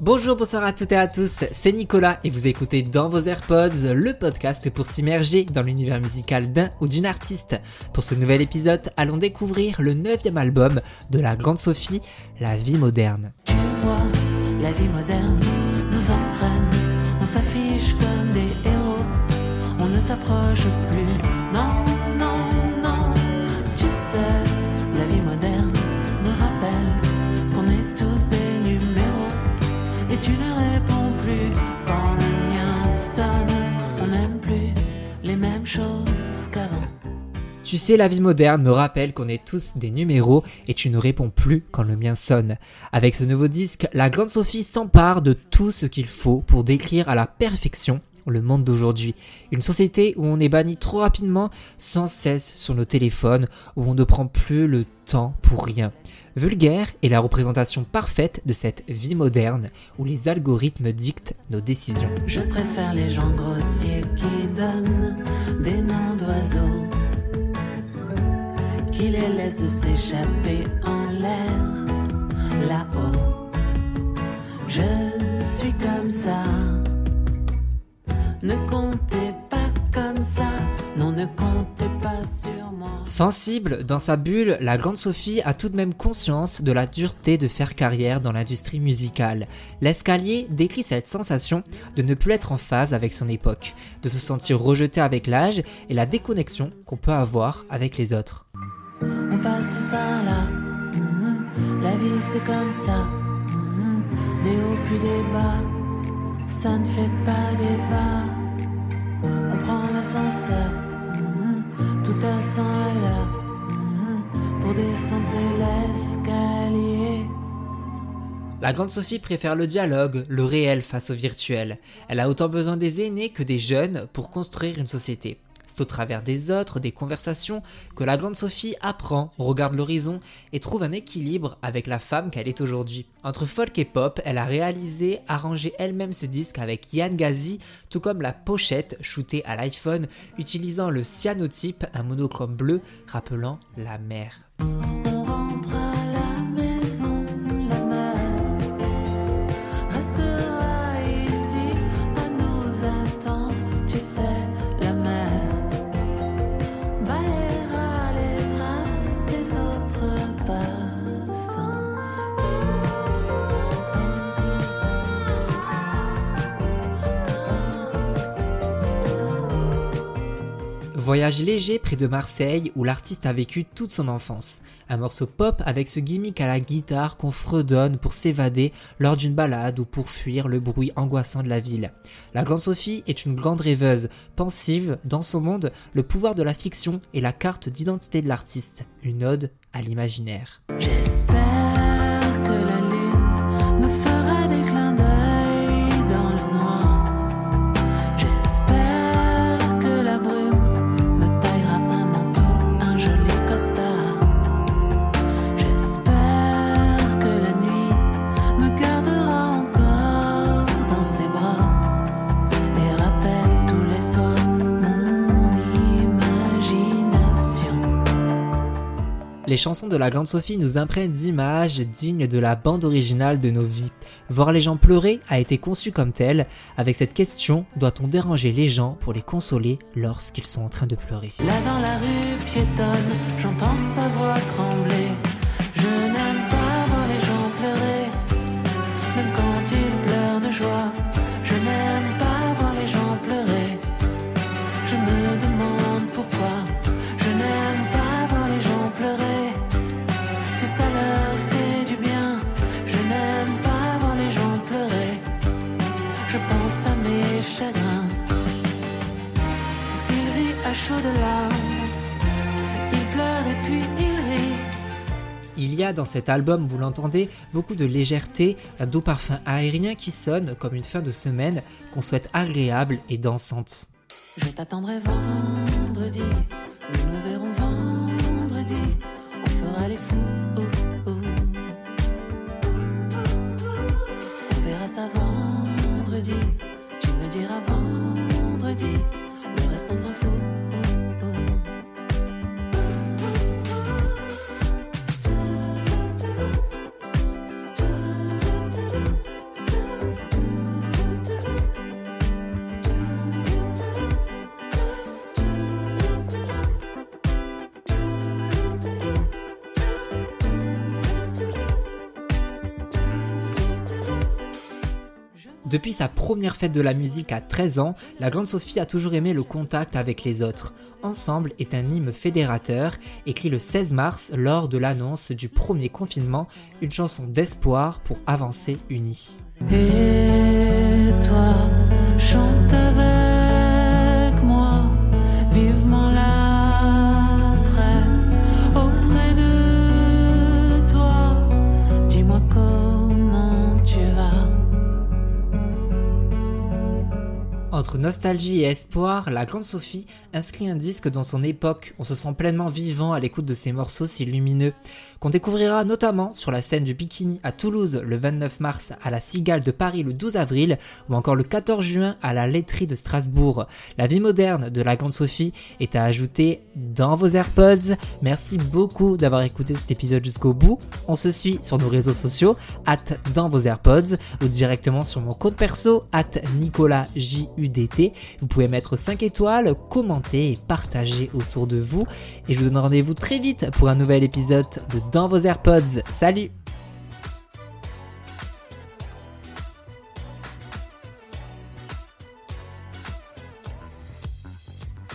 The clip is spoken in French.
Bonjour, bonsoir à toutes et à tous, c'est Nicolas et vous écoutez dans vos AirPods le podcast pour s'immerger dans l'univers musical d'un ou d'une artiste. Pour ce nouvel épisode, allons découvrir le neuvième album de la grande Sophie, La vie moderne. Tu vois, la vie moderne nous entraîne, on s'affiche comme des héros, on ne s'approche plus, Tu sais, la vie moderne me rappelle qu'on est tous des numéros et tu ne réponds plus quand le mien sonne. Avec ce nouveau disque, la grande Sophie s'empare de tout ce qu'il faut pour décrire à la perfection le monde d'aujourd'hui. Une société où on est banni trop rapidement, sans cesse sur nos téléphones, où on ne prend plus le temps pour rien. Vulgaire est la représentation parfaite de cette vie moderne où les algorithmes dictent nos décisions. Je préfère les gens grossiers qui donnent des noms d'oiseaux, qui les laissent s'échapper en l'air, là-haut. Je suis comme ça. Ne comptez pas comme ça, non, ne comptez pas. Sensible dans sa bulle, la grande Sophie a tout de même conscience de la dureté de faire carrière dans l'industrie musicale. L'escalier décrit cette sensation de ne plus être en phase avec son époque, de se sentir rejeté avec l'âge et la déconnexion qu'on peut avoir avec les autres. On passe tous par là. Mhm. La vie c'est comme ça. Mhm. Des hauts puis des bas. Ça ne fait pas débat. On prend l'ascenseur. Mhm. Tout à 100 à l'heure. Pour descendre c'est l'escalier. La grande Sophie préfère le dialogue, le réel face au virtuel. Elle a autant besoin des aînés que des jeunes pour construire une société. C'est au travers des autres, des conversations, que la grande Sophie apprend, regarde l'horizon et trouve un équilibre avec la femme qu'elle est aujourd'hui. Entre folk et pop, elle a réalisé, arrangé elle-même ce disque avec Yann Gazi, tout comme la pochette shootée à l'iPhone, utilisant le cyanotype, un monochrome bleu rappelant la mer. Voyage léger près de Marseille où l'artiste a vécu toute son enfance. Un morceau pop avec ce gimmick à la guitare qu'on fredonne pour s'évader lors d'une balade ou pour fuir le bruit angoissant de la ville. La grande Sophie est une grande rêveuse, pensive, dans son monde, le pouvoir de la fiction est la carte d'identité de l'artiste, une ode à l'imaginaire. Les chansons de la Grande Sophie nous imprègnent d'images dignes de la bande originale de nos vies. Voir les gens pleurer a été conçu comme tel. Avec cette question, doit-on déranger les gens pour les consoler lorsqu'ils sont en train de pleurer? Là dans la rue piétonne, chaudes larmes. Il pleure et puis il rit. Il y a dans cet album, vous l'entendez, beaucoup de légèreté, un doux parfum aérien qui sonne comme une fin de semaine qu'on souhaite agréable et dansante. Je t'attendrai vendredi. Nous nous verrons vendredi. On fera les fous. oh, oh. On verra ça vendredi. Tu me diras vendredi. Le reste on s'en fout. Depuis sa première fête de la musique à 13 ans, la grande Sophie a toujours aimé le contact avec les autres. Ensemble est un hymne fédérateur, écrit le 16 mars lors de l'annonce du premier confinement, une chanson d'espoir pour avancer unis. Entre nostalgie et espoir, la grande Sophie inscrit un disque dans son époque. On se sent pleinement vivant à l'écoute de ces morceaux si lumineux, qu'on découvrira notamment sur la scène du Bikini à Toulouse le 29 mars, à la Cigale de Paris le 12 avril, ou encore le 14 juin à la laiterie de Strasbourg. La vie moderne de la grande Sophie est à ajouter dans vos AirPods. Merci beaucoup d'avoir écouté cet épisode jusqu'au bout. On se suit sur nos réseaux sociaux, at dans vos AirPods, ou directement sur mon compte perso, at NicolasJUDT. Vous pouvez mettre 5 étoiles, commenter et partager autour de vous. Et je vous donne rendez-vous très vite pour un nouvel épisode de Dans vos AirPods. Salut